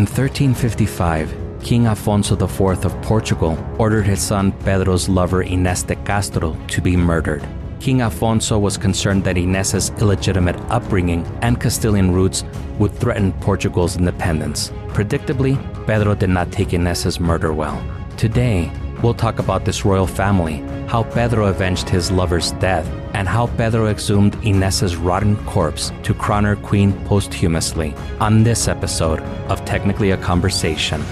In 1355, King Afonso IV of Portugal ordered his son Pedro's lover Inés de Castro to be murdered. King Afonso was concerned that Inés's illegitimate upbringing and Castilian roots would threaten Portugal's independence. Predictably, Pedro did not take Inés's murder well. Today, we'll talk about this royal family, how Pedro avenged his lover's death, and how Pedro exhumed Inés's rotten corpse to crown her queen posthumously on this episode of Technically a Conversation.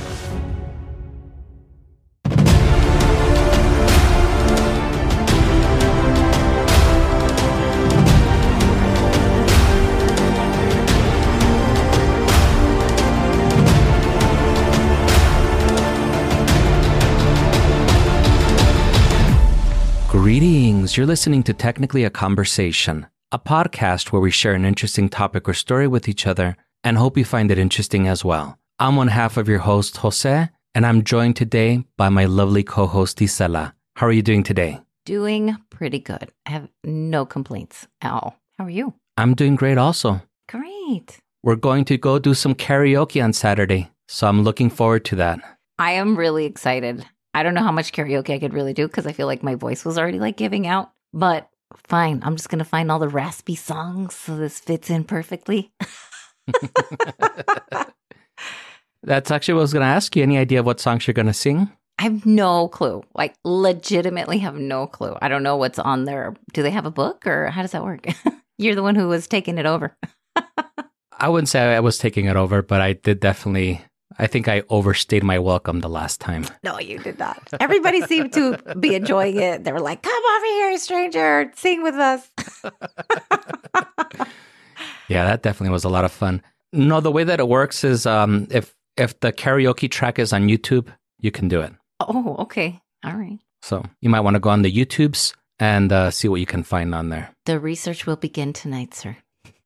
You're listening to Technically a Conversation, a podcast where we share an interesting topic or story with each other and hope you find it interesting as well. I'm one half of your host, Jose, and I'm joined today by my lovely co host, Isela. How are you doing today? Doing pretty good. I have no complaints at all. How are you? I'm doing great also. Great. We're going to go do some karaoke on Saturday, so I'm looking forward to that. I am really excited. I don't know how much karaoke I could really do because I feel like my voice was already like giving out, but fine. I'm just going to find all the raspy songs so this fits in perfectly. That's actually what I was going to ask you. Any idea of what songs you're going to sing? I have no clue. Like, legitimately have no clue. I don't know what's on there. Do they have a book or how does that work? You're the one who was taking it over. I wouldn't say I was taking it over, but I did definitely. I think I overstayed my welcome the last time. No, you did not. Everybody seemed to be enjoying it. They were like, come over here, stranger, sing with us. Yeah, that definitely was a lot of fun. No, the way that it works is um, if if the karaoke track is on YouTube, you can do it. Oh, okay. All right. So you might want to go on the YouTubes and uh, see what you can find on there. The research will begin tonight, sir.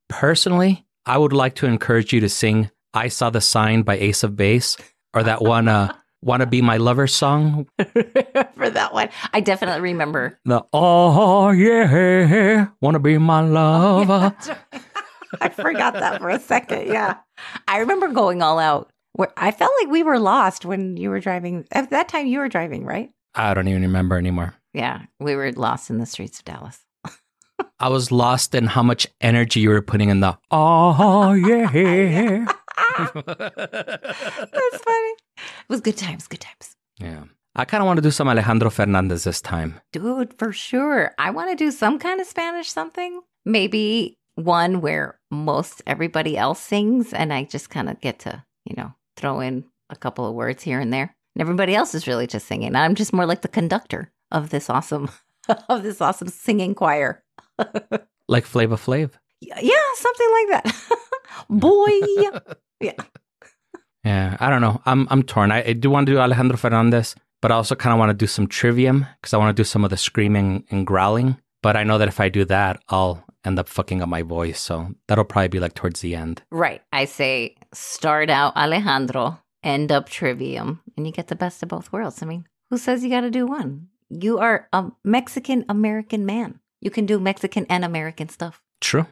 Personally, I would like to encourage you to sing "I Saw the Sign" by Ace of Base or that one uh, "Wanna Be My Lover" song. For that one, I definitely remember. The "Oh yeah, wanna be my lover." I forgot that for a second. Yeah. I remember going all out. Where I felt like we were lost when you were driving. At that time, you were driving, right? I don't even remember anymore. Yeah. We were lost in the streets of Dallas. I was lost in how much energy you were putting in the "Oh yeah." That's funny. It was good times, good times. Yeah. I kind of want to do some Alejandro Fernandez this time. Dude, for sure. I want to do some kind of Spanish something. Maybe one where most everybody else sings and I just kind of get to, you know, throw in a couple of words here and there. And everybody else is really just singing. I'm just more like the conductor of this awesome of this awesome singing choir. Like Flava Flav. Yeah, something like that. Boy. yeah. Yeah, I don't know. I'm I'm torn. I, I do want to do Alejandro Fernandez, but I also kind of want to do some trivium because I want to do some of the screaming and growling. But I know that if I do that, I'll end up fucking up my voice. So that'll probably be like towards the end. Right. I say start out Alejandro, end up Trivium, and you get the best of both worlds. I mean, who says you got to do one? You are a Mexican American man. You can do Mexican and American stuff. True.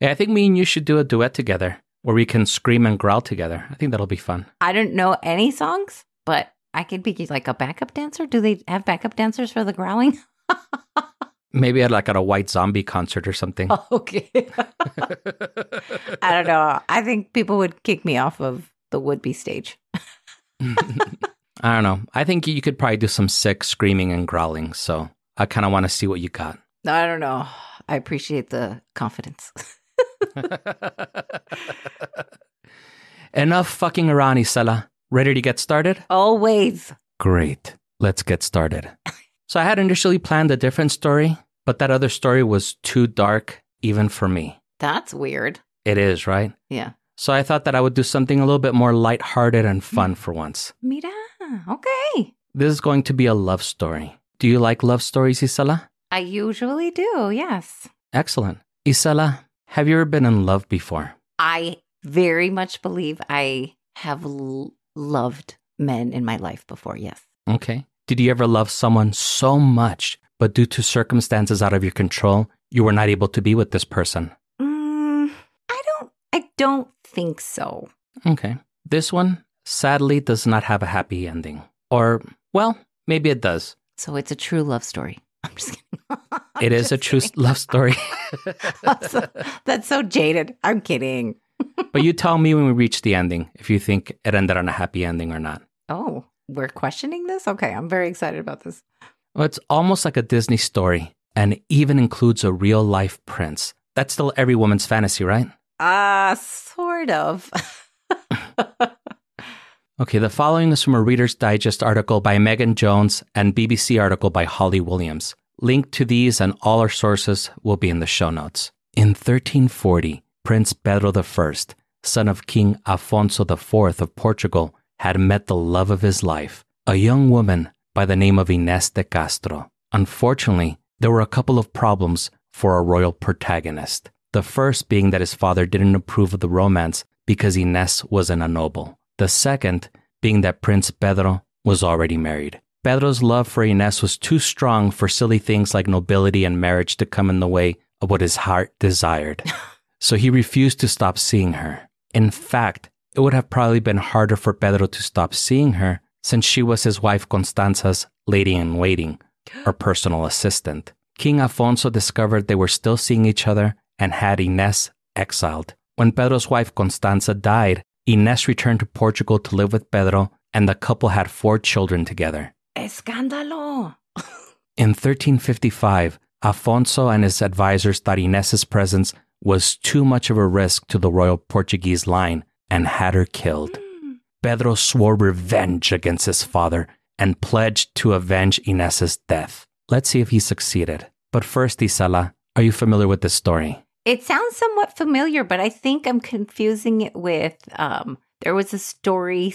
yeah, I think me and you should do a duet together where we can scream and growl together. I think that'll be fun. I don't know any songs, but I could be like a backup dancer. Do they have backup dancers for the growling? Maybe at like at a white zombie concert or something. okay. I don't know. I think people would kick me off of the would be stage. I don't know. I think you could probably do some sick screaming and growling. So I kind of want to see what you got. I don't know. I appreciate the confidence. Enough fucking around, Isela. Ready to get started? Always. Great. Let's get started. So I had initially planned a different story, but that other story was too dark even for me. That's weird. It is, right? Yeah. So I thought that I would do something a little bit more lighthearted and fun mm. for once. Mira. Okay. This is going to be a love story. Do you like love stories, Isela? I usually do. Yes. Excellent. Isela, have you ever been in love before? I very much believe I have l- loved men in my life before. Yes. Okay. Did you ever love someone so much, but due to circumstances out of your control, you were not able to be with this person? Mm, I don't. I don't think so. Okay. This one sadly does not have a happy ending. Or, well, maybe it does. So it's a true love story. I'm just kidding. It is a true kidding. love story. so, that's so jaded. I'm kidding. but you tell me when we reach the ending if you think it ended on a happy ending or not. Oh, we're questioning this? Okay, I'm very excited about this. Well, it's almost like a Disney story and even includes a real life prince. That's still every woman's fantasy, right? Uh, sort of. Okay, the following is from a Reader's Digest article by Megan Jones and BBC article by Holly Williams. Link to these and all our sources will be in the show notes. In 1340, Prince Pedro I, son of King Afonso IV of Portugal, had met the love of his life, a young woman by the name of Ines de Castro. Unfortunately, there were a couple of problems for a royal protagonist. The first being that his father didn't approve of the romance because Ines wasn't a noble. The second being that Prince Pedro was already married. Pedro's love for Ines was too strong for silly things like nobility and marriage to come in the way of what his heart desired. so he refused to stop seeing her. In fact, it would have probably been harder for Pedro to stop seeing her since she was his wife Constanza's lady in waiting, her personal assistant. King Afonso discovered they were still seeing each other and had Ines exiled. When Pedro's wife Constanza died, Ines returned to Portugal to live with Pedro, and the couple had four children together. Escándalo. In 1355, Afonso and his advisors thought Ines's presence was too much of a risk to the royal Portuguese line and had her killed. Hmm. Pedro swore revenge against his father and pledged to avenge Ines's death. Let's see if he succeeded. But first, Isela, are you familiar with this story? It sounds somewhat familiar, but I think I'm confusing it with um there was a story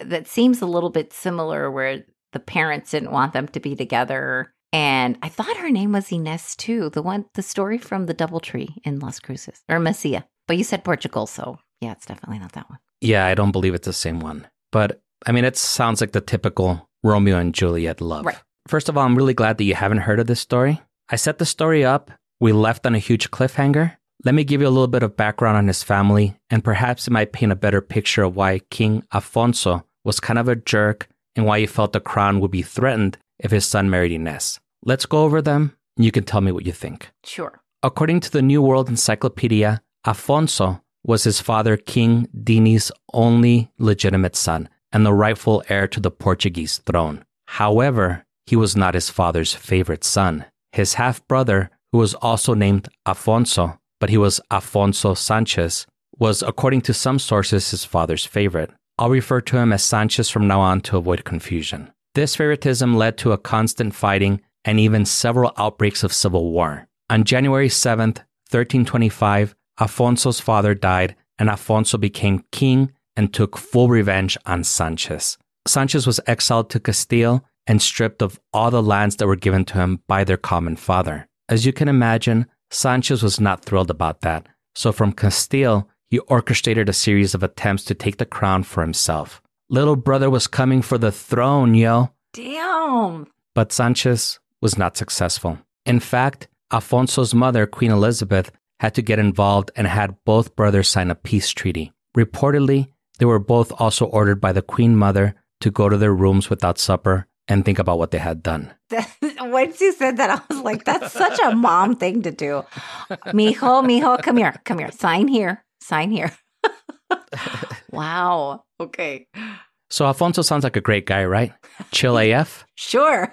that seems a little bit similar where the parents didn't want them to be together and I thought her name was Ines too, the one the story from the Doubletree in Las Cruces or Mesilla. But you said Portugal, so yeah, it's definitely not that one. Yeah, I don't believe it's the same one. But I mean, it sounds like the typical Romeo and Juliet love. Right. First of all, I'm really glad that you haven't heard of this story. I set the story up. We left on a huge cliffhanger. Let me give you a little bit of background on his family, and perhaps it might paint a better picture of why King Afonso was kind of a jerk and why he felt the crown would be threatened if his son married Ines. Let's go over them, and you can tell me what you think. Sure. According to the New World Encyclopedia, Afonso was his father King Dini's only legitimate son and the rightful heir to the Portuguese throne. However, he was not his father's favorite son. His half brother, who was also named Afonso, but he was Afonso Sanchez, was, according to some sources, his father's favorite. I'll refer to him as Sanchez from now on to avoid confusion. This favoritism led to a constant fighting and even several outbreaks of civil war. On January 7th, 1325, Afonso's father died and Afonso became king and took full revenge on Sanchez. Sanchez was exiled to Castile and stripped of all the lands that were given to him by their common father. As you can imagine, Sanchez was not thrilled about that. So from Castile, he orchestrated a series of attempts to take the crown for himself. Little brother was coming for the throne, yo. Damn. But Sanchez was not successful. In fact, Afonso's mother, Queen Elizabeth, had to get involved and had both brothers sign a peace treaty. Reportedly, they were both also ordered by the Queen Mother to go to their rooms without supper and think about what they had done. Once you said that, I was like, that's such a mom thing to do. Mijo, mijo, come here, come here. Sign here, sign here. wow. Okay. So Alfonso sounds like a great guy, right? Chill AF. Sure.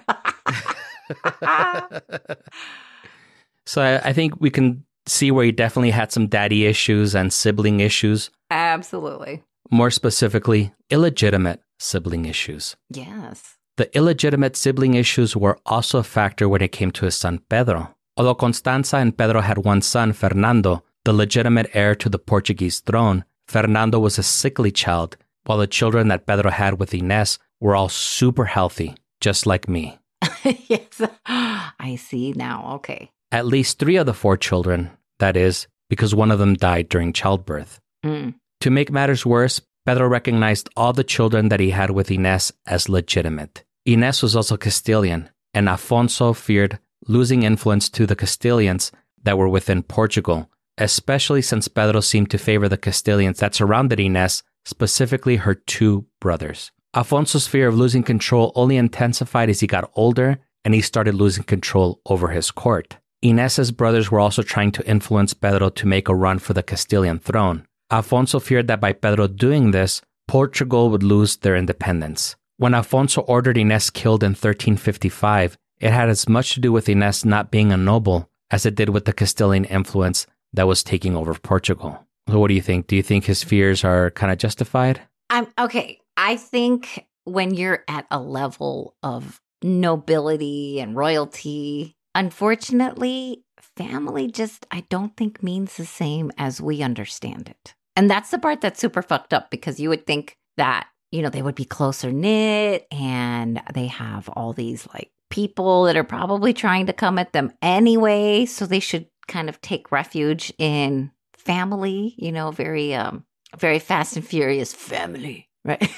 So I, I think we can see where he definitely had some daddy issues and sibling issues. Absolutely. More specifically, illegitimate sibling issues. Yes. The illegitimate sibling issues were also a factor when it came to his son Pedro. Although Constanza and Pedro had one son, Fernando, the legitimate heir to the Portuguese throne, Fernando was a sickly child, while the children that Pedro had with Ines were all super healthy, just like me. yes. I see now. Okay. At least three of the four children, that is, because one of them died during childbirth. Mm. To make matters worse, Pedro recognized all the children that he had with Ines as legitimate. Ines was also Castilian, and Afonso feared losing influence to the Castilians that were within Portugal, especially since Pedro seemed to favor the Castilians that surrounded Ines specifically her two brothers. Afonso's fear of losing control only intensified as he got older and he started losing control over his court. Inez's brothers were also trying to influence Pedro to make a run for the Castilian throne. Afonso feared that by Pedro doing this, Portugal would lose their independence. When Afonso ordered Inez killed in 1355, it had as much to do with Inez not being a noble as it did with the Castilian influence that was taking over Portugal. So, what do you think? Do you think his fears are kind of justified? I'm okay. I think when you're at a level of nobility and royalty, unfortunately, family just, I don't think means the same as we understand it. And that's the part that's super fucked up because you would think that, you know, they would be closer knit and they have all these like people that are probably trying to come at them anyway. So they should kind of take refuge in family, you know, very, um, very fast and furious family, right?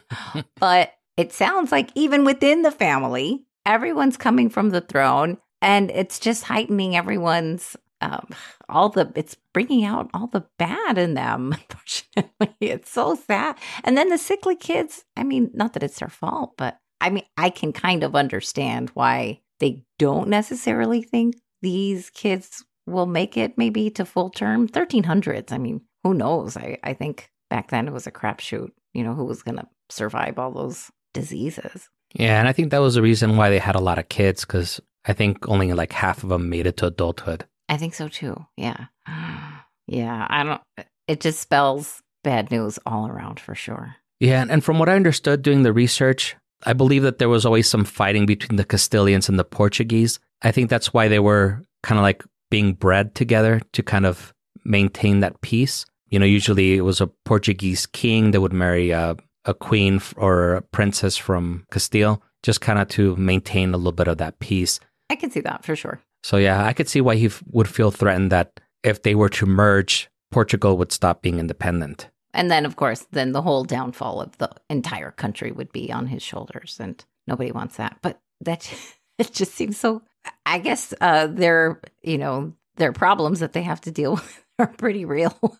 but it sounds like even within the family, everyone's coming from the throne and it's just heightening everyone's um, all the it's bringing out all the bad in them unfortunately. It's so sad. And then the sickly kids i mean not that it's their fault but i mean i can kind of understand why they don't necessarily think these kids will make it maybe to full term. 1300s i mean who knows? I, I think back then it was a crapshoot you know who was going to survive all those diseases. Yeah, and I think that was the reason why they had a lot of kids because I think only like half of them made it to adulthood. I think so too. Yeah. Yeah. I don't, it just spells bad news all around for sure. Yeah, and, from what I understood doing the research, I believe that there was always some fighting between the Castilians and the Portuguese. I think that's why they were kind of like being bred together to kind of maintain that peace. You know, usually it was a Portuguese king that would marry a, a queen or a princess from Castile, just kind of to maintain a little bit of that peace. I can see that for sure. So yeah, I could see why he f- would feel threatened that if they were to merge, Portugal would stop being independent. And then, of course, then the whole downfall of the entire country would be on his shoulders, and nobody wants that. But that it just seems so. I guess uh, their, you know, their problems that they have to deal with are pretty real.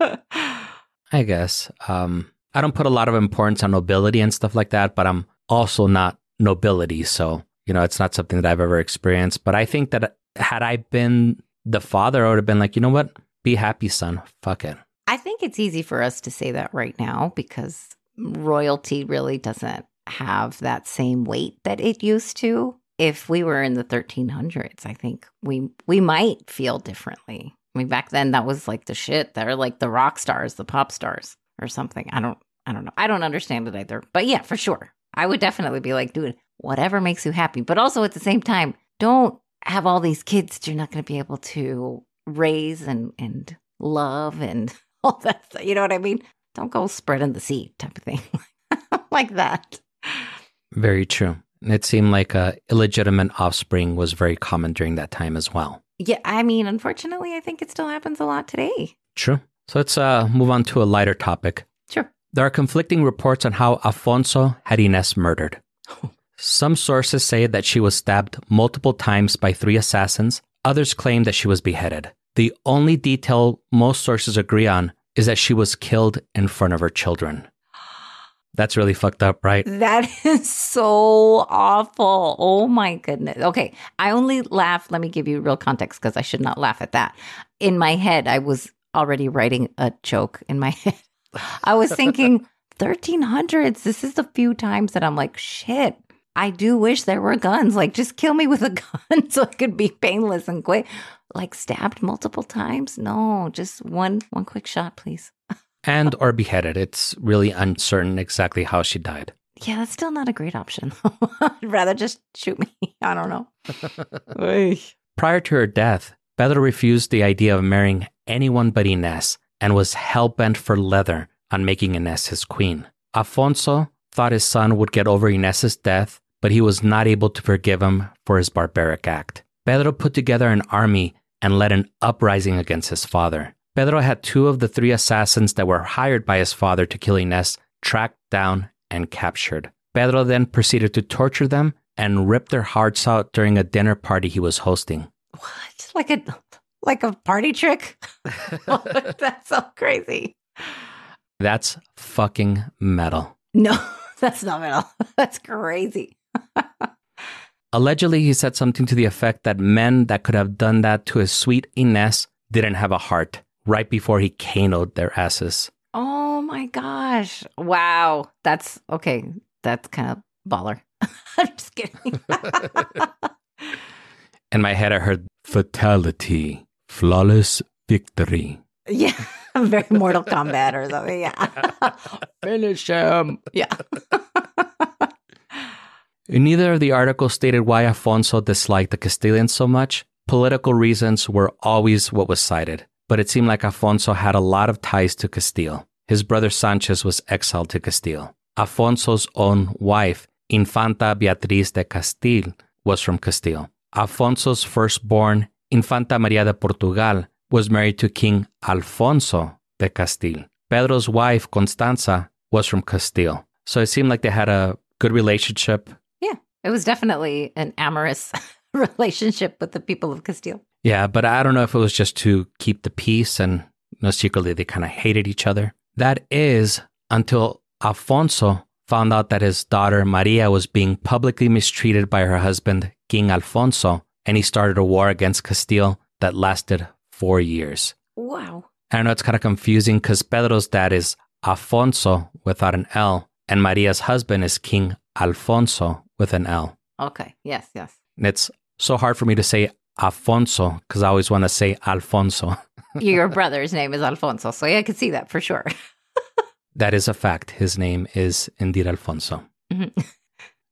I guess. Um, I don't put a lot of importance on nobility and stuff like that, but I'm also not nobility. So, you know, it's not something that I've ever experienced. But I think that had I been the father, I would have been like, you know what? Be happy, son. Fuck it. I think it's easy for us to say that right now because royalty really doesn't have that same weight that it used to. If we were in the 1300s, I think we we might feel differently. I mean, back then that was like the shit. They're like the rock stars, the pop stars, or something. I don't, I don't know. I don't understand it either. But yeah, for sure, I would definitely be like, dude, whatever makes you happy. But also at the same time, don't have all these kids that you're not going to be able to raise and and love and all that. stuff. You know what I mean? Don't go spreading the seed type of thing like that. Very true. And it seemed like uh, illegitimate offspring was very common during that time as well. Yeah, I mean, unfortunately, I think it still happens a lot today. True. So let's uh, move on to a lighter topic. Sure. There are conflicting reports on how Afonso had Ines murdered. Some sources say that she was stabbed multiple times by three assassins. Others claim that she was beheaded. The only detail most sources agree on is that she was killed in front of her children. That's really fucked up, right? That is so awful. Oh my goodness. Okay. I only laugh. Let me give you real context because I should not laugh at that. In my head, I was already writing a joke in my head. I was thinking 1300s. This is the few times that I'm like, shit, I do wish there were guns. Like, just kill me with a gun so it could be painless and quick. Like, stabbed multiple times? No, just one, one quick shot, please. And or beheaded. It's really uncertain exactly how she died. Yeah, that's still not a great option. I'd rather just shoot me. I don't know. Prior to her death, Pedro refused the idea of marrying anyone but Ines and was hell bent for leather on making Ines his queen. Afonso thought his son would get over Ines's death, but he was not able to forgive him for his barbaric act. Pedro put together an army and led an uprising against his father. Pedro had two of the three assassins that were hired by his father to kill Ines tracked down and captured. Pedro then proceeded to torture them and rip their hearts out during a dinner party he was hosting. What? Like a like a party trick? that's so crazy. That's fucking metal. No, that's not metal. That's crazy. Allegedly, he said something to the effect that men that could have done that to his sweet Ines didn't have a heart right before he canoed their asses. Oh my gosh. Wow. That's okay. That's kind of baller. I'm just kidding. In my head, I heard fatality, flawless victory. yeah. Very Mortal Kombat or something. Yeah. Finish him. Yeah. Neither of the articles stated why Afonso disliked the Castilians so much. Political reasons were always what was cited, but it seemed like Afonso had a lot of ties to Castile. His brother Sanchez was exiled to Castile. Afonso's own wife, Infanta Beatriz de Castile, was from Castile. Afonso's firstborn, Infanta Maria de Portugal, was married to King Alfonso de Castile. Pedro's wife, Constanza, was from Castile. So it seemed like they had a good relationship. It was definitely an amorous relationship with the people of Castile. Yeah, but I don't know if it was just to keep the peace and know, secretly they kind of hated each other. That is until Alfonso found out that his daughter Maria was being publicly mistreated by her husband, King Alfonso, and he started a war against Castile that lasted four years. Wow. I know it's kind of confusing because Pedro's dad is Afonso without an L, and Maria's husband is King Alfonso with an L. Okay. Yes. Yes. And it's so hard for me to say Afonso because I always want to say Alfonso. Your brother's name is Alfonso. So yeah, I could see that for sure. that is a fact. His name is indeed Alfonso. Mhm.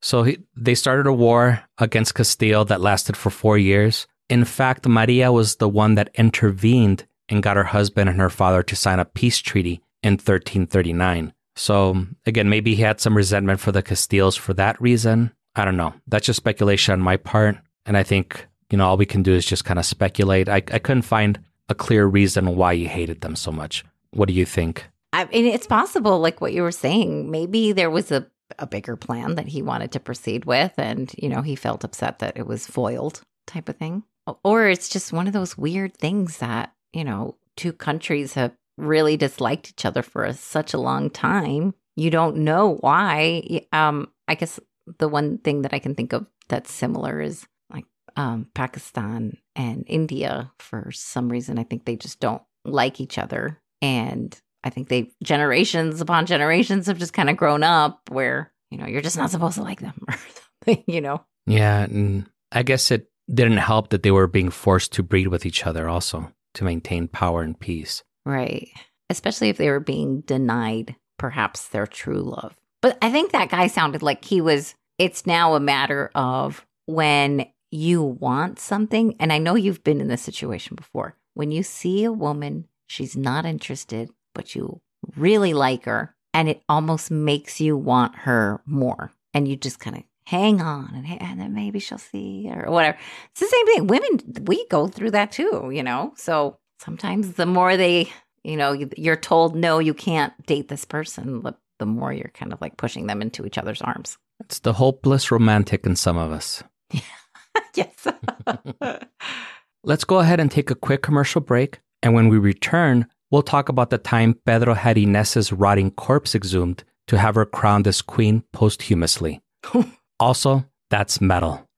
So he, they started a war against Castile that lasted for four years. In fact, Maria was the one that intervened and got her husband and her father to sign a peace treaty in 1339. So again, maybe he had some resentment for the Castiles for that reason. I don't know. That's just speculation on my part. And I think, you know, all we can do is just kind of speculate. I, I couldn't find a clear reason why he hated them so much. What do you think? I mean, it's possible, like what you were saying. Maybe there was a, a bigger plan that he wanted to proceed with, and you know, he felt upset that it was foiled, type of thing. Or it's just one of those weird things that you know, two countries have really disliked each other for a, such a long time. You don't know why. Um, I guess the one thing that I can think of that's similar is like um, Pakistan and India. For some reason, I think they just don't like each other, and I think they generations upon generations have just kind of grown up where you know you're just not supposed to like them or. You know. Yeah, and I guess it didn't help that they were being forced to breed with each other also to maintain power and peace. Right. Especially if they were being denied perhaps their true love. But I think that guy sounded like he was, it's now a matter of when you want something. And I know you've been in this situation before. When you see a woman, she's not interested, but you really like her, and it almost makes you want her more. And you just kind of hang on and, and then maybe she'll see or whatever. It's the same thing. Women, we go through that too, you know? So sometimes the more they, you know, you're told, no, you can't date this person, the, the more you're kind of like pushing them into each other's arms. It's the hopeless romantic in some of us. yes. Let's go ahead and take a quick commercial break. And when we return, we'll talk about the time Pedro had Ines's rotting corpse exhumed to have her crowned as queen posthumously. also, that's metal.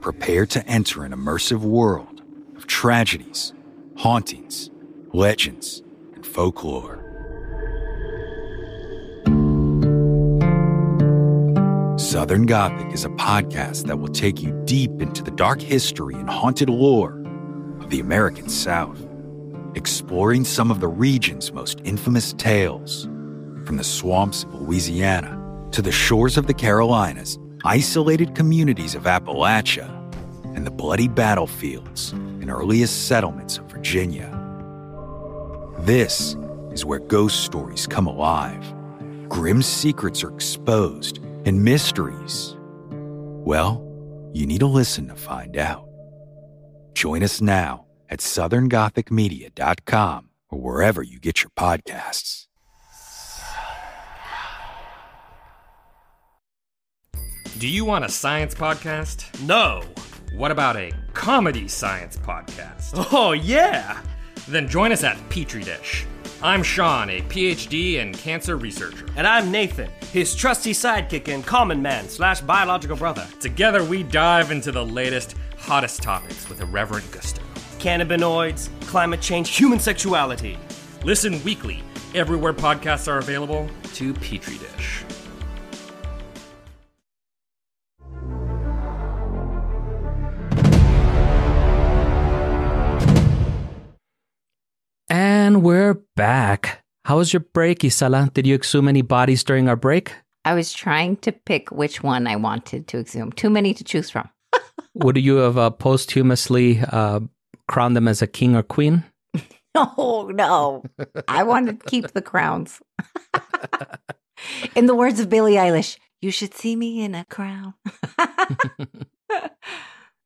Prepare to enter an immersive world of tragedies, hauntings, legends, and folklore. Southern Gothic is a podcast that will take you deep into the dark history and haunted lore of the American South, exploring some of the region's most infamous tales. From the swamps of Louisiana to the shores of the Carolinas, isolated communities of Appalachia, and the bloody battlefields and earliest settlements of Virginia. This is where ghost stories come alive, grim secrets are exposed, and mysteries. Well, you need to listen to find out. Join us now at southerngothicmedia.com or wherever you get your podcasts. Do you want a science podcast? No. What about a comedy science podcast? Oh, yeah. Then join us at Petri Dish. I'm Sean, a PhD and cancer researcher. And I'm Nathan, his trusty sidekick and common man slash biological brother. Together, we dive into the latest, hottest topics with irreverent gusto. Cannabinoids, climate change, human sexuality. Listen weekly, everywhere podcasts are available, to Petri Dish. And we're back. How was your break, Isela? Did you exhume any bodies during our break? I was trying to pick which one I wanted to exhume. Too many to choose from. Would you have uh, posthumously uh, crowned them as a king or queen? No, no. I wanted to keep the crowns. in the words of Billie Eilish, you should see me in a crown.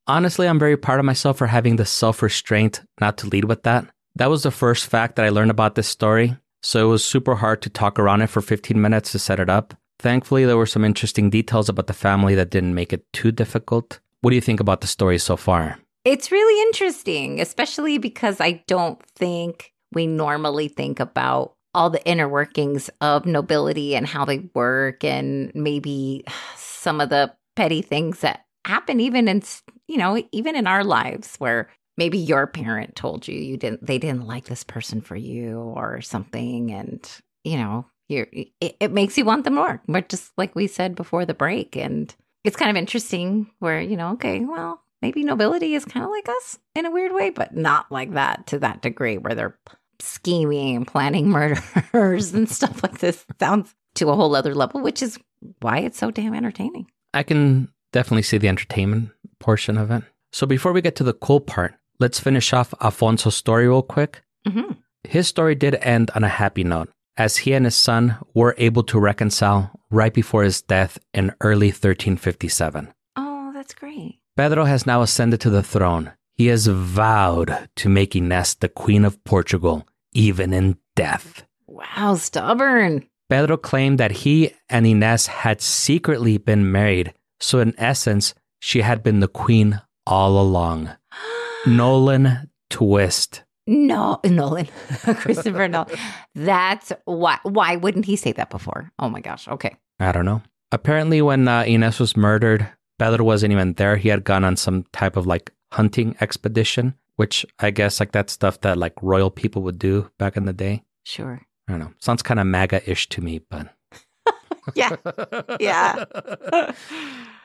Honestly, I'm very proud of myself for having the self restraint not to lead with that. That was the first fact that I learned about this story, so it was super hard to talk around it for 15 minutes to set it up. Thankfully, there were some interesting details about the family that didn't make it too difficult. What do you think about the story so far? It's really interesting, especially because I don't think we normally think about all the inner workings of nobility and how they work and maybe some of the petty things that happen even in you know even in our lives where maybe your parent told you you didn't they didn't like this person for you or something and you know you it, it makes you want them more but just like we said before the break and it's kind of interesting where you know okay well maybe nobility is kind of like us in a weird way but not like that to that degree where they're scheming and planning murders and stuff like this sounds to a whole other level which is why it's so damn entertaining I can definitely see the entertainment portion of it. So before we get to the cool part, let's finish off Afonso's story real quick. hmm His story did end on a happy note, as he and his son were able to reconcile right before his death in early 1357. oh that's great Pedro has now ascended to the throne. He has vowed to make Ines the Queen of Portugal, even in death. wow stubborn Pedro claimed that he and Ines had secretly been married, so in essence, she had been the queen all along. Nolan twist. No, Nolan, Christopher Nolan. That's why. Why wouldn't he say that before? Oh my gosh. Okay. I don't know. Apparently, when uh, Ines was murdered, Pedro wasn't even there. He had gone on some type of like hunting expedition, which I guess like that stuff that like royal people would do back in the day. Sure. I don't know. Sounds kind of MAGA ish to me, but Yeah. Yeah.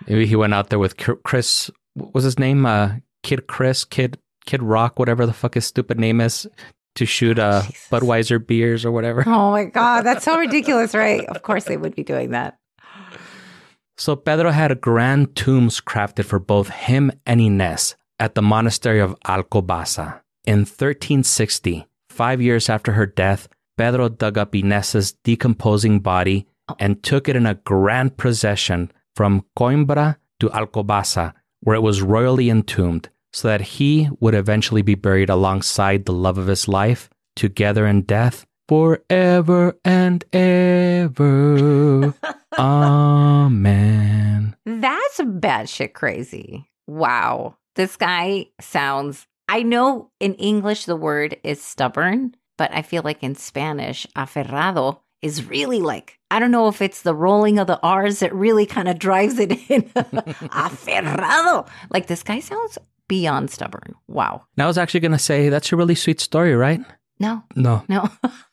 maybe he went out there with Chris. What was his name? Uh, Kid Chris, Kid Kid Rock, whatever the fuck his stupid name is, to shoot uh, Jesus. Budweiser beers or whatever. oh my God. That's so ridiculous, right? Of course they would be doing that. So Pedro had grand tombs crafted for both him and Ines at the monastery of Alcobaça. In 1360, five years after her death, Pedro dug up Ines's decomposing body and took it in a grand procession from Coimbra to Alcobaça, where it was royally entombed, so that he would eventually be buried alongside the love of his life, together in death, forever and ever. Amen. That's batshit crazy. Wow. This guy sounds, I know in English the word is stubborn, but I feel like in Spanish, aferrado is really like, I don't know if it's the rolling of the R's that really kind of drives it in. aferrado. Like this guy sounds beyond stubborn. Wow. Now I was actually going to say that's a really sweet story, right? No, No. no.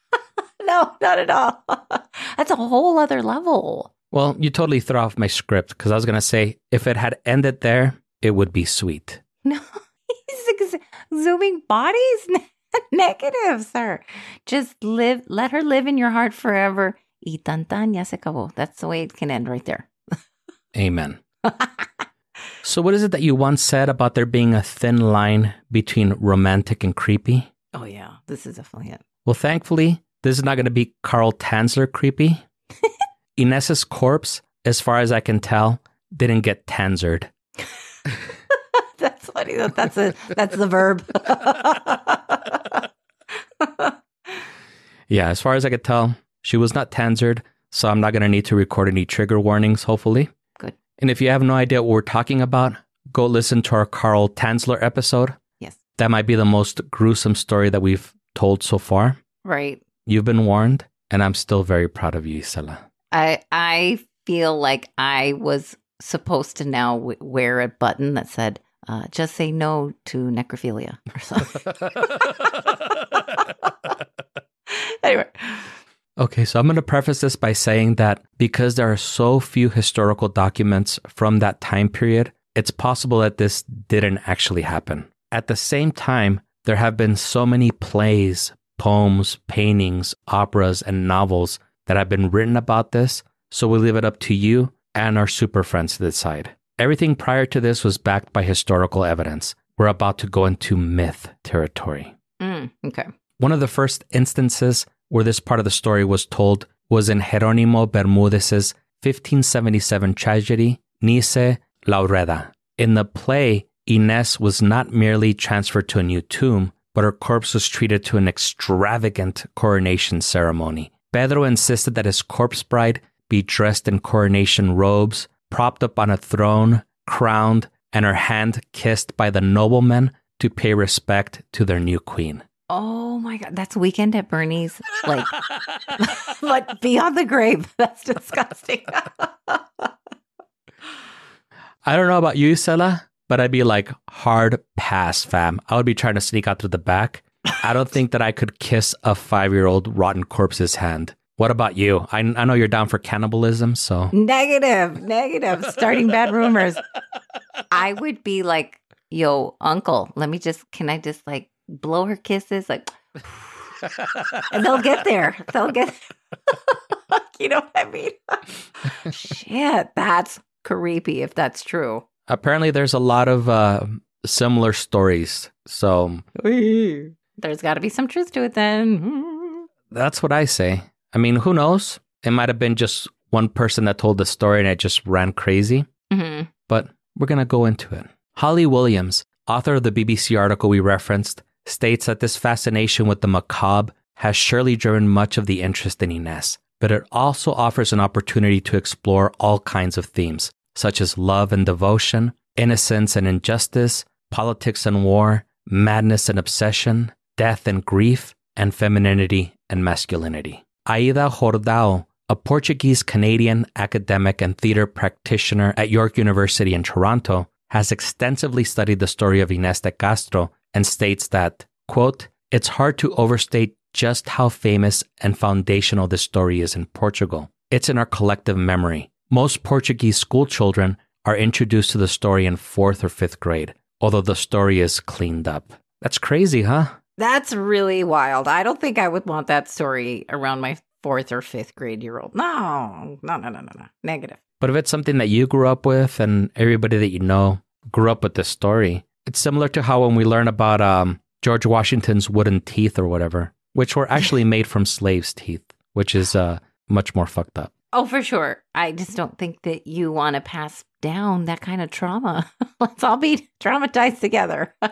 no, not at all. That's a whole other level. Well, you totally threw off my script because I was going to say if it had ended there, it would be sweet. No, he's ex- zooming bodies. Negative, sir. Just live, let her live in your heart forever. Y tan tan, ya se acabó. That's the way it can end right there. Amen. so, what is it that you once said about there being a thin line between romantic and creepy? Oh, yeah. This is definitely it. Well, thankfully, this is not going to be Carl Tanzler creepy. Ines's corpse, as far as I can tell, didn't get tanzered. That's funny. That that's a that's the verb. Yeah, as far as I could tell, she was not tanzered, so I'm not going to need to record any trigger warnings, hopefully. Good. And if you have no idea what we're talking about, go listen to our Carl Tanzler episode. Yes. That might be the most gruesome story that we've told so far. Right. You've been warned, and I'm still very proud of you, Isela. I I feel like I was supposed to now w- wear a button that said, uh, "Just say no to necrophilia" or something. anyway, Okay, so I'm going to preface this by saying that because there are so few historical documents from that time period, it's possible that this didn't actually happen. At the same time, there have been so many plays, poems, paintings, operas, and novels that have been written about this, so we leave it up to you and our super friends to decide. Everything prior to this was backed by historical evidence. We're about to go into myth territory. Mm, okay. One of the first instances where this part of the story was told was in Jeronimo Bermudez's 1577 tragedy, Nise Laureada. In the play, Ines was not merely transferred to a new tomb, but her corpse was treated to an extravagant coronation ceremony. Pedro insisted that his corpse bride be dressed in coronation robes, propped up on a throne, crowned, and her hand kissed by the noblemen to pay respect to their new queen. Oh my god, that's weekend at Bernie's. Like, but beyond the grave. That's disgusting. I don't know about you, Sela, but I'd be like hard pass, fam. I would be trying to sneak out through the back. I don't think that I could kiss a five year old rotten corpse's hand. What about you? I, I know you're down for cannibalism, so negative, negative. Starting bad rumors. I would be like, "Yo, uncle, let me just. Can I just like blow her kisses, like?" and they'll get there. They'll get. you know what I mean? Shit, that's creepy. If that's true. apparently there's a lot of uh, similar stories. So There's got to be some truth to it then. that's what I say. I mean, who knows? It might have been just one person that told the story and it just ran crazy. hmm but we're going to go into it. Holly Williams, author of the BBC article we referenced, states that this fascination with the macabre has surely driven much of the interest in Ines, but it also offers an opportunity to explore all kinds of themes, such as love and devotion, innocence and injustice, politics and war, madness and obsession, death and grief, and femininity and masculinity. Aida Jordao, a Portuguese Canadian academic and theater practitioner at York University in Toronto, has extensively studied the story of Inés de Castro and states that, quote, it's hard to overstate just how famous and foundational this story is in Portugal. It's in our collective memory. Most Portuguese school children are introduced to the story in fourth or fifth grade, although the story is cleaned up. That's crazy, huh? That's really wild. I don't think I would want that story around my fourth or fifth grade year old. No, no, no, no, no, no. Negative. But if it's something that you grew up with and everybody that you know grew up with this story, it's similar to how when we learn about um, George Washington's wooden teeth or whatever, which were actually made from slaves' teeth, which is uh, much more fucked up. Oh, for sure. I just don't think that you want to pass down that kind of trauma. Let's all be traumatized together.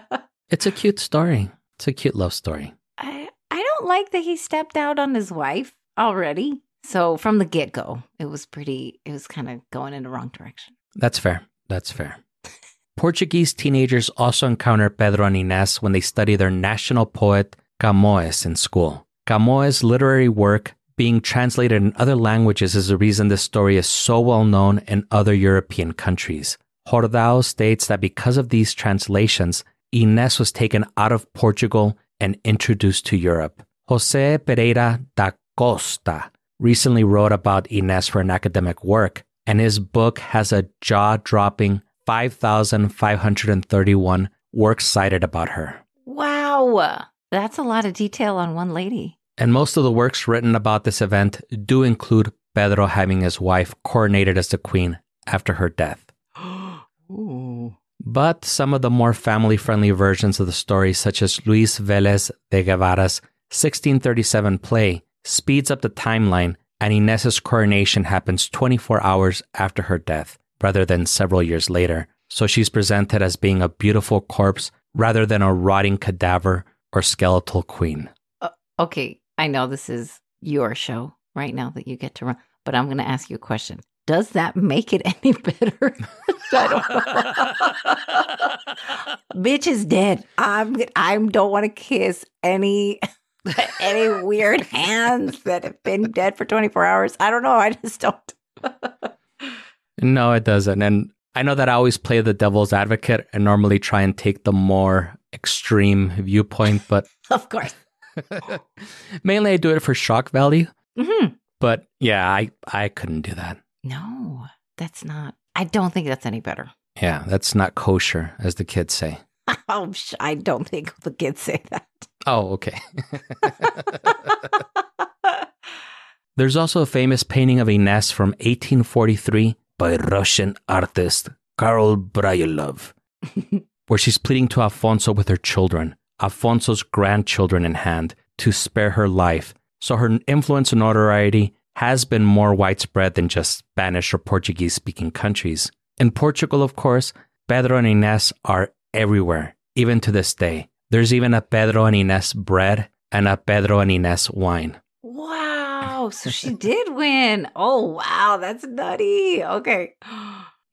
It's a cute story. It's a cute love story. I I don't like that he stepped out on his wife already. So from the get go, it was pretty. It was kind of going in the wrong direction. That's fair. That's fair. Portuguese teenagers also encounter Pedro and Inés when they study their national poet Camões in school. Camões' literary work being translated in other languages is the reason this story is so well known in other European countries. Jordao states that because of these translations, Inés was taken out of Portugal and introduced to Europe. Jose Pereira da Costa recently wrote about Inés for an academic work, and his book has a jaw dropping 5,531 works cited about her. Wow, that's a lot of detail on one lady. And most of the works written about this event do include Pedro having his wife coronated as the queen after her death. Ooh. But some of the more family friendly versions of the story, such as Luis Vélez de Guevara's 1637 play, speeds up the timeline, and Inés's coronation happens 24 hours after her death, rather than several years later. So she's presented as being a beautiful corpse rather than a rotting cadaver or skeletal queen. Uh, okay, I know this is your show right now that you get to run, but I'm going to ask you a question. Does that make it any better? I don't know. Bitch is dead. I'm I don't want to kiss any any weird hands that have been dead for 24 hours. I don't know. I just don't. No, it doesn't. And I know that I always play the devil's advocate and normally try and take the more extreme viewpoint, but of course. mainly I do it for shock value. hmm But yeah, I, I couldn't do that. No, that's not. I don't think that's any better. Yeah, that's not kosher, as the kids say. Oh, I don't think the kids say that. Oh, okay. There's also a famous painting of Ines from 1843 by Russian artist Karol Bryulov, where she's pleading to Alfonso with her children, Alfonso's grandchildren in hand, to spare her life. So her influence and notoriety has been more widespread than just Spanish or Portuguese speaking countries. In Portugal, of course, Pedro and Ines are everywhere, even to this day. There's even a Pedro and Ines bread and a Pedro and Ines wine. Wow. So she did win. Oh, wow. That's nutty. Okay.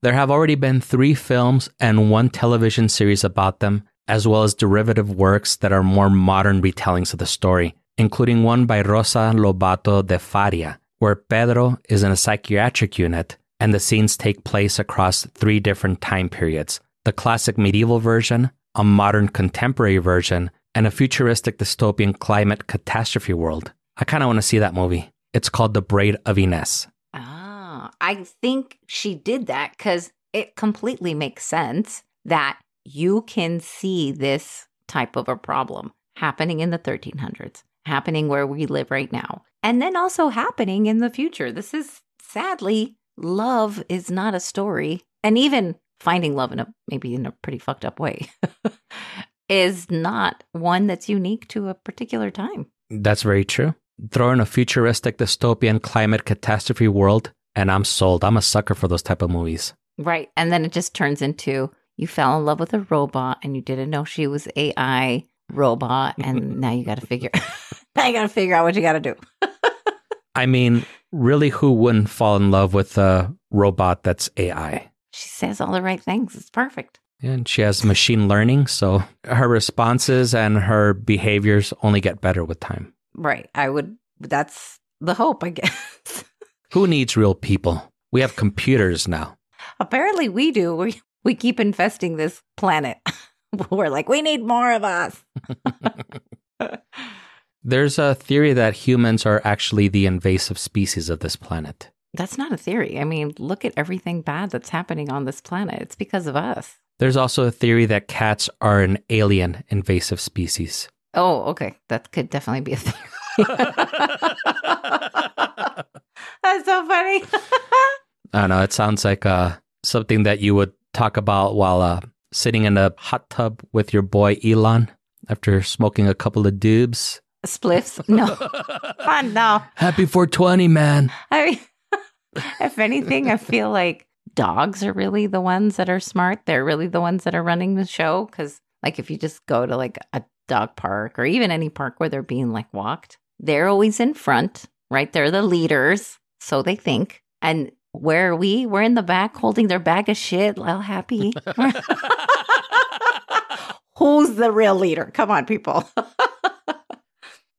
There have already been three films and one television series about them, as well as derivative works that are more modern retellings of the story, including one by Rosa Lobato de Faria, where Pedro is in a psychiatric unit and the scenes take place across three different time periods the classic medieval version, a modern contemporary version, and a futuristic dystopian climate catastrophe world. I kind of want to see that movie. It's called The Braid of Ines. Ah, I think she did that because it completely makes sense that you can see this type of a problem happening in the 1300s, happening where we live right now, and then also happening in the future. This is sadly, love is not a story, and even finding love in a maybe in a pretty fucked up way is not one that's unique to a particular time. That's very true. Throw in a futuristic dystopian climate catastrophe world, and I'm sold. I'm a sucker for those type of movies. Right. And then it just turns into you fell in love with a robot and you didn't know she was AI robot and now you got to figure now you got to figure out what you got to do. I mean, really, who wouldn't fall in love with a robot that's AI? She says all the right things. It's perfect. And she has machine learning, so her responses and her behaviors only get better with time. Right. I would that's the hope, I guess. Who needs real people? We have computers now. Apparently we do. We we keep infesting this planet. We're like, we need more of us. There's a theory that humans are actually the invasive species of this planet. That's not a theory. I mean, look at everything bad that's happening on this planet. It's because of us. There's also a theory that cats are an alien invasive species. Oh, okay. That could definitely be a theory. That's so funny. I don't know. It sounds like uh, something that you would talk about while uh, sitting in a hot tub with your boy Elon after smoking a couple of dubs. Spliffs? No. Fun, no. Happy 420, man. I mean, if anything, I feel like dogs are really the ones that are smart. They're really the ones that are running the show. Cause, like, if you just go to like a dog park or even any park where they're being like walked, they're always in front, right? They're the leaders. So they think. And where are we? We're in the back holding their bag of shit, all happy. Who's the real leader? Come on, people.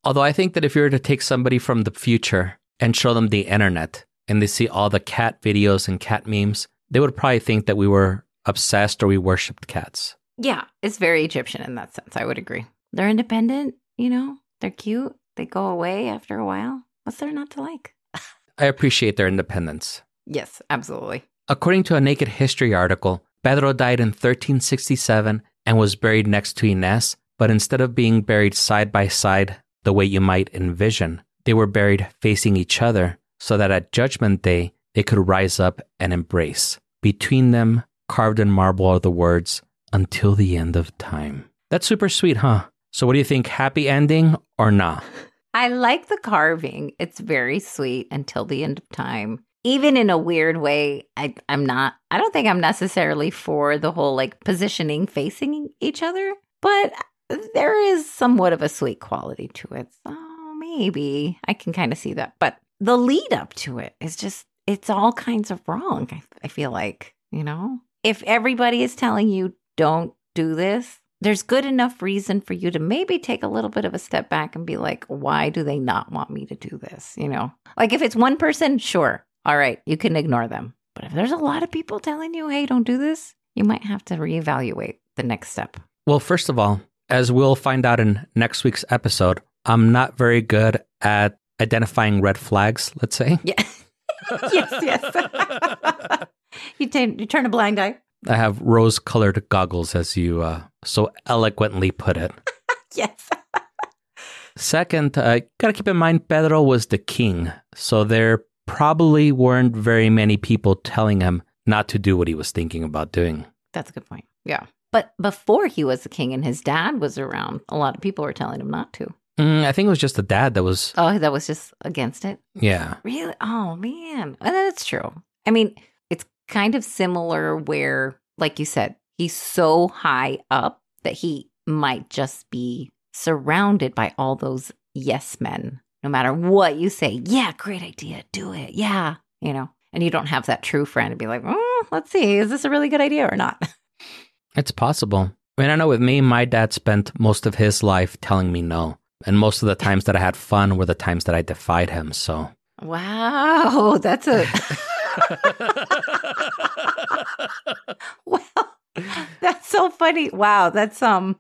Although I think that if you were to take somebody from the future and show them the internet and they see all the cat videos and cat memes, they would probably think that we were obsessed or we worshipped cats. yeah, it's very Egyptian in that sense. I would agree. They're independent, you know, they're cute. They go away after a while. What's there not to like? I appreciate their independence. Yes, absolutely. According to a Naked History article, Pedro died in 1367 and was buried next to Ines, but instead of being buried side by side the way you might envision, they were buried facing each other so that at Judgment Day they could rise up and embrace. Between them, carved in marble, are the words, until the end of time. That's super sweet, huh? So, what do you think? Happy ending or not? I like the carving. It's very sweet until the end of time. Even in a weird way, I, I'm not, I don't think I'm necessarily for the whole like positioning facing each other, but there is somewhat of a sweet quality to it. So maybe I can kind of see that. But the lead up to it is just, it's all kinds of wrong. I, I feel like, you know, if everybody is telling you don't do this, there's good enough reason for you to maybe take a little bit of a step back and be like, why do they not want me to do this? You know, like if it's one person, sure. All right, you can ignore them. But if there's a lot of people telling you, hey, don't do this, you might have to reevaluate the next step. Well, first of all, as we'll find out in next week's episode, I'm not very good at identifying red flags, let's say. Yeah. yes, yes. you, t- you turn a blind eye. I have rose colored goggles, as you uh, so eloquently put it. yes. Second, uh, gotta keep in mind Pedro was the king, so there probably weren't very many people telling him not to do what he was thinking about doing. That's a good point. Yeah. But before he was the king and his dad was around, a lot of people were telling him not to. Mm, I think it was just the dad that was. Oh, that was just against it? Yeah. Really? Oh, man. And that's true. I mean, it's kind of similar where, like you said, he's so high up that he might just be surrounded by all those yes men. No matter what you say, yeah, great idea, do it. Yeah. You know, and you don't have that true friend to be like, oh, let's see, is this a really good idea or not? It's possible. I mean, I know with me, my dad spent most of his life telling me no. And most of the times that I had fun were the times that I defied him. So, wow, that's a. well, that's so funny. Wow, that's um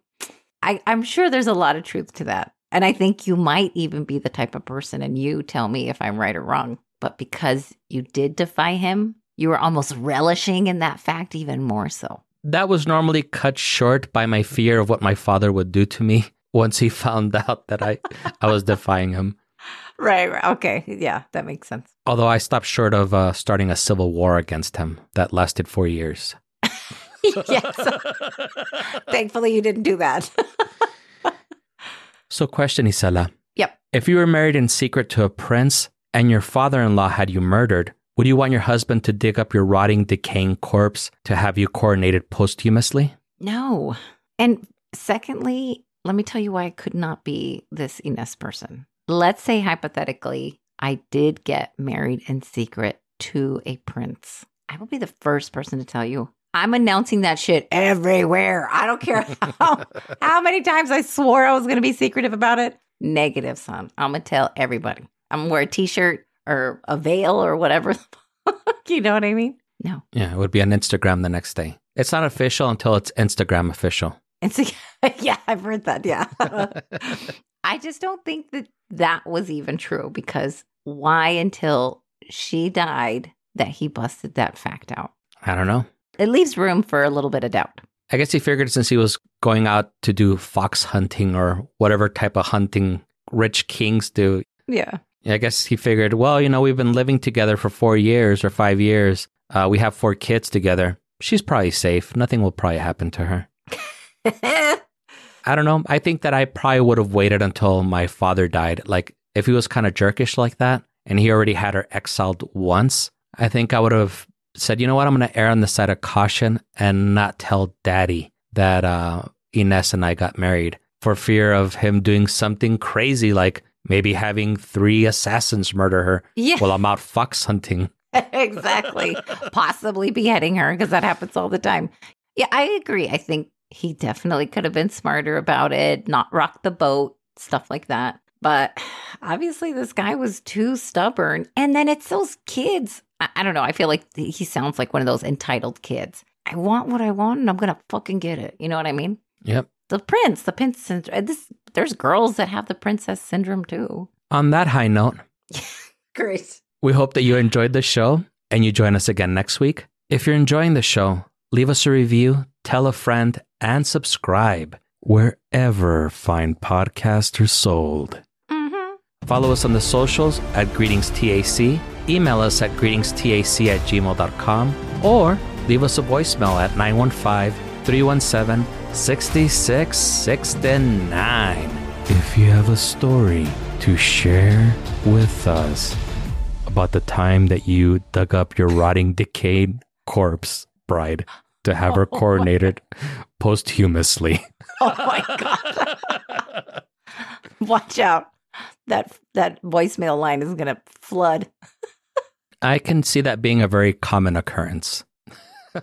I I'm sure there's a lot of truth to that. And I think you might even be the type of person and you tell me if I'm right or wrong, but because you did defy him, you were almost relishing in that fact even more so. That was normally cut short by my fear of what my father would do to me once he found out that I I was defying him. Right, right. Okay. Yeah, that makes sense. Although I stopped short of uh, starting a civil war against him that lasted four years. yes. Thankfully, you didn't do that. so, question, Isela. Yep. If you were married in secret to a prince and your father in law had you murdered, would you want your husband to dig up your rotting, decaying corpse to have you coronated posthumously? No. And secondly, let me tell you why I could not be this Ines person. Let's say hypothetically, I did get married in secret to a prince. I will be the first person to tell you. I'm announcing that shit everywhere. I don't care how, how many times I swore I was going to be secretive about it. Negative, son. I'm going to tell everybody. I'm going to wear a t shirt or a veil or whatever. you know what I mean? No. Yeah, it would be on Instagram the next day. It's not official until it's Instagram official. Insta- yeah, I've heard that. Yeah. I just don't think that that was even true because why until she died that he busted that fact out? I don't know. It leaves room for a little bit of doubt. I guess he figured since he was going out to do fox hunting or whatever type of hunting rich kings do. Yeah. I guess he figured, well, you know, we've been living together for four years or five years. Uh, we have four kids together. She's probably safe. Nothing will probably happen to her. I don't know. I think that I probably would have waited until my father died. Like, if he was kind of jerkish like that and he already had her exiled once, I think I would have said, you know what? I'm going to err on the side of caution and not tell daddy that uh, Ines and I got married for fear of him doing something crazy, like maybe having three assassins murder her Yeah. while I'm out fox hunting. exactly. Possibly beheading her because that happens all the time. Yeah, I agree. I think he definitely could have been smarter about it, not rock the boat, stuff like that. But obviously, this guy was too stubborn. And then it's those kids. I, I don't know. I feel like he sounds like one of those entitled kids. I want what I want and I'm going to fucking get it. You know what I mean? Yep. The prince, the prince syndrome. This, there's girls that have the princess syndrome too. On that high note, Great. We hope that you enjoyed the show and you join us again next week. If you're enjoying the show, leave us a review, tell a friend, and subscribe wherever fine podcasts are sold. Mm-hmm. Follow us on the socials at Greetings TAC, email us at greetingstac at gmail.com, or leave us a voicemail at 915 317 6669. If you have a story to share with us about the time that you dug up your rotting, decayed corpse bride to have her oh coronated posthumously. Oh my god. Watch out. That that voicemail line is going to flood. I can see that being a very common occurrence.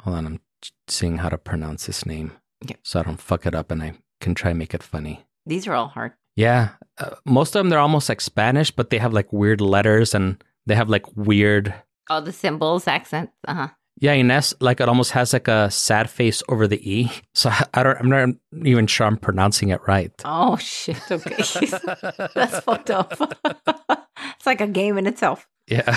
Hold on, I'm seeing how to pronounce this name Okay. so I don't fuck it up and I can try and make it funny. These are all hard. Yeah, uh, most of them they're almost like Spanish, but they have like weird letters and they have like weird. All the symbols, accents. Uh huh. Yeah, Ines, like it almost has like a sad face over the e. So I don't. I'm not even sure I'm pronouncing it right. Oh shit. Okay. That's fucked up. it's like a game in itself. Yeah.